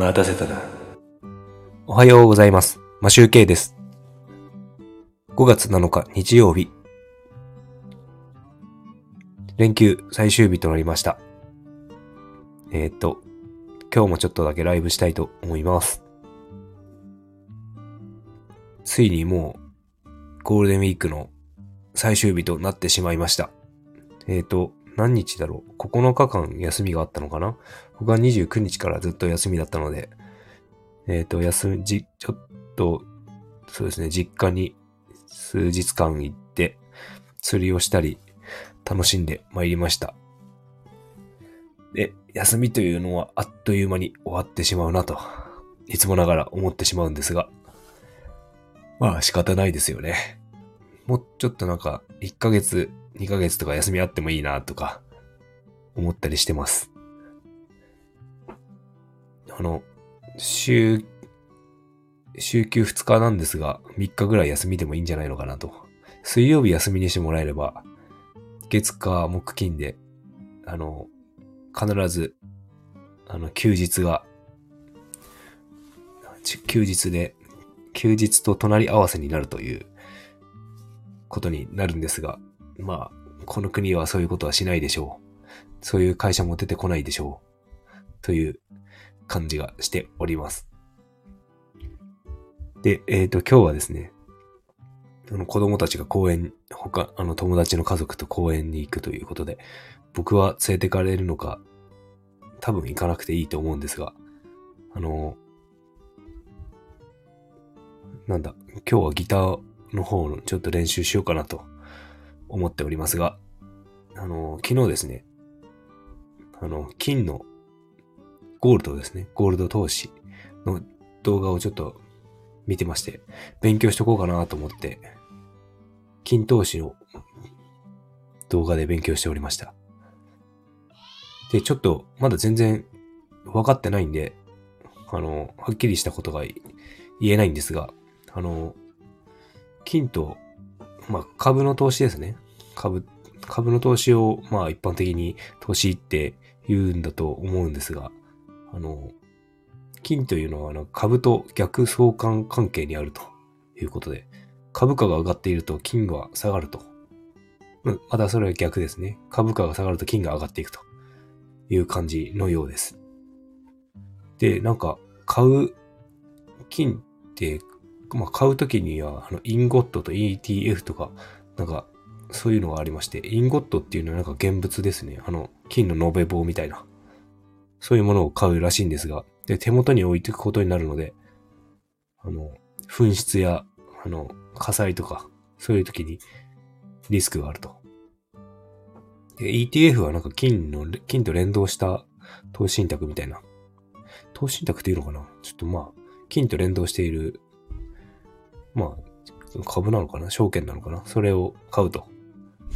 待たせたな。おはようございます。マシュウケイです。5月7日日曜日。連休最終日となりました。えーっと、今日もちょっとだけライブしたいと思います。ついにもう、ゴールデンウィークの最終日となってしまいました。えーっと、何日だろう ?9 日間休みがあったのかな？僕は29日からずっと休みだったので、えっ、と、休み、じ、ちょっと、そうですね、実家に数日間行って、釣りをしたり、楽しんで参りました。で、休みというのはあっという間に終わってしまうなと、いつもながら思ってしまうんですが、まあ仕方ないですよね。もうちょっとなんか、1ヶ月、2ヶ月とか休みあってもいいなとか、思ったりしてます。あの、週、週休2日なんですが、3日ぐらい休みでもいいんじゃないのかなと。水曜日休みにしてもらえれば、月火木金で、あの、必ず、あの、休日が、休日で、休日と隣り合わせになるということになるんですが、まあ、この国はそういうことはしないでしょう。そういう会社も出てこないでしょう。という感じがしております。で、えっ、と、今日はですね、あの子供たちが公園、他、あの友達の家族と公園に行くということで、僕は連れてかれるのか、多分行かなくていいと思うんですが、あの、なんだ、今日はギターの方のちょっと練習しようかなと思っておりますが、あの、昨日ですね、あの、金のゴールドですね。ゴールド投資の動画をちょっと見てまして、勉強しとこうかなと思って、金投資の動画で勉強しておりました。で、ちょっとまだ全然分かってないんで、あの、はっきりしたことが言えないんですが、あの、金と、まあ、株の投資ですね。株、株の投資を、まあ、一般的に投資って言うんだと思うんですが、あの、金というのは株と逆相関関係にあるということで、株価が上がっていると金が下がると。またそれは逆ですね。株価が下がると金が上がっていくという感じのようです。で、なんか、買う金って、まあ、買うときには、あの、インゴットと ETF とか、なんか、そういうのがありまして、インゴットっていうのはなんか現物ですね。あの、金の延べ棒みたいな。そういうものを買うらしいんですが、で、手元に置いていくことになるので、あの、紛失や、あの、火災とか、そういう時にリスクがあると。ETF はなんか金の、金と連動した投資信託みたいな。投資信託っていうのかな？ちょっとまあ、金と連動している、まあ、株なのかな？証券なのかな？それを買うと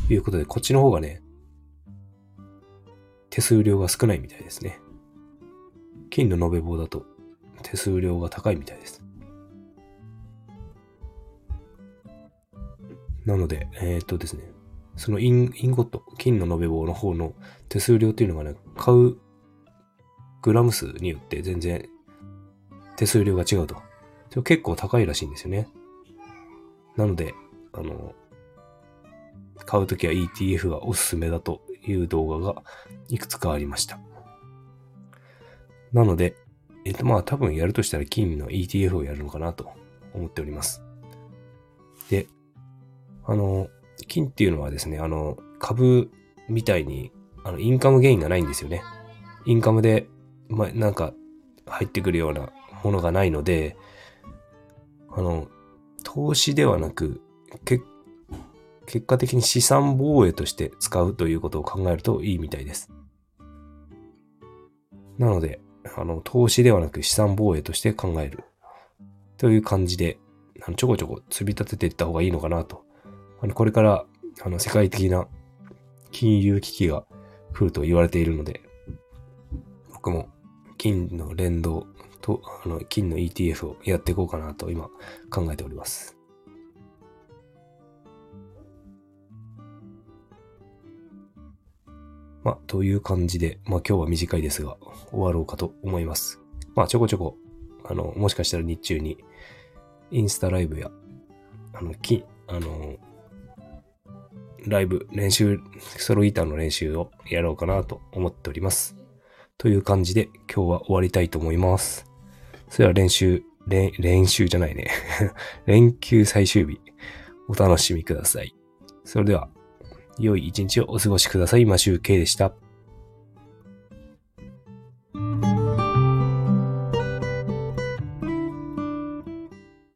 いうことで、こっちの方がね、手数料が少ないみたいですね。金の延べ棒だと手数料が高いみたいです。なので、えー、っとですね、そのインインゴット、金の延べ棒の方の手数料っていうのがね、買うグラム数によって全然手数料が違うと。結構高いらしいんですよね。なので、あの、買うときは ETF がおすすめだという動画がいくつかありました。なので、えっとまあ多分やるとしたら金の ETF をやるのかなと思っております。で、あの、金っていうのはですね、あの、株みたいに、あの、インカムゲインがないんですよね。インカムで、まあ、なんか、入ってくるようなものがないので、あの、投資ではなく、結果的に資産防衛として使うということを考えるといいみたいです。なので、あの、投資ではなく資産防衛として考える。という感じで、あのちょこちょこ積み立てていった方がいいのかなと。あの、これから、あの、世界的な金融危機が来ると言われているので、僕も金の連動と、あの、金の ETF をやっていこうかなと今考えております。まあ、という感じで、まあ今日は短いですが、終わろうかと思います。まあちょこちょこ、あの、もしかしたら日中に、インスタライブや、あの、き、あの、ライブ、練習、ソロギターの練習をやろうかなと思っております。という感じで今日は終わりたいと思います。それは練習、練、練習じゃないね 連休最終日、お楽しみください。それでは、良い一日をお過ごしください。マシューケイでした。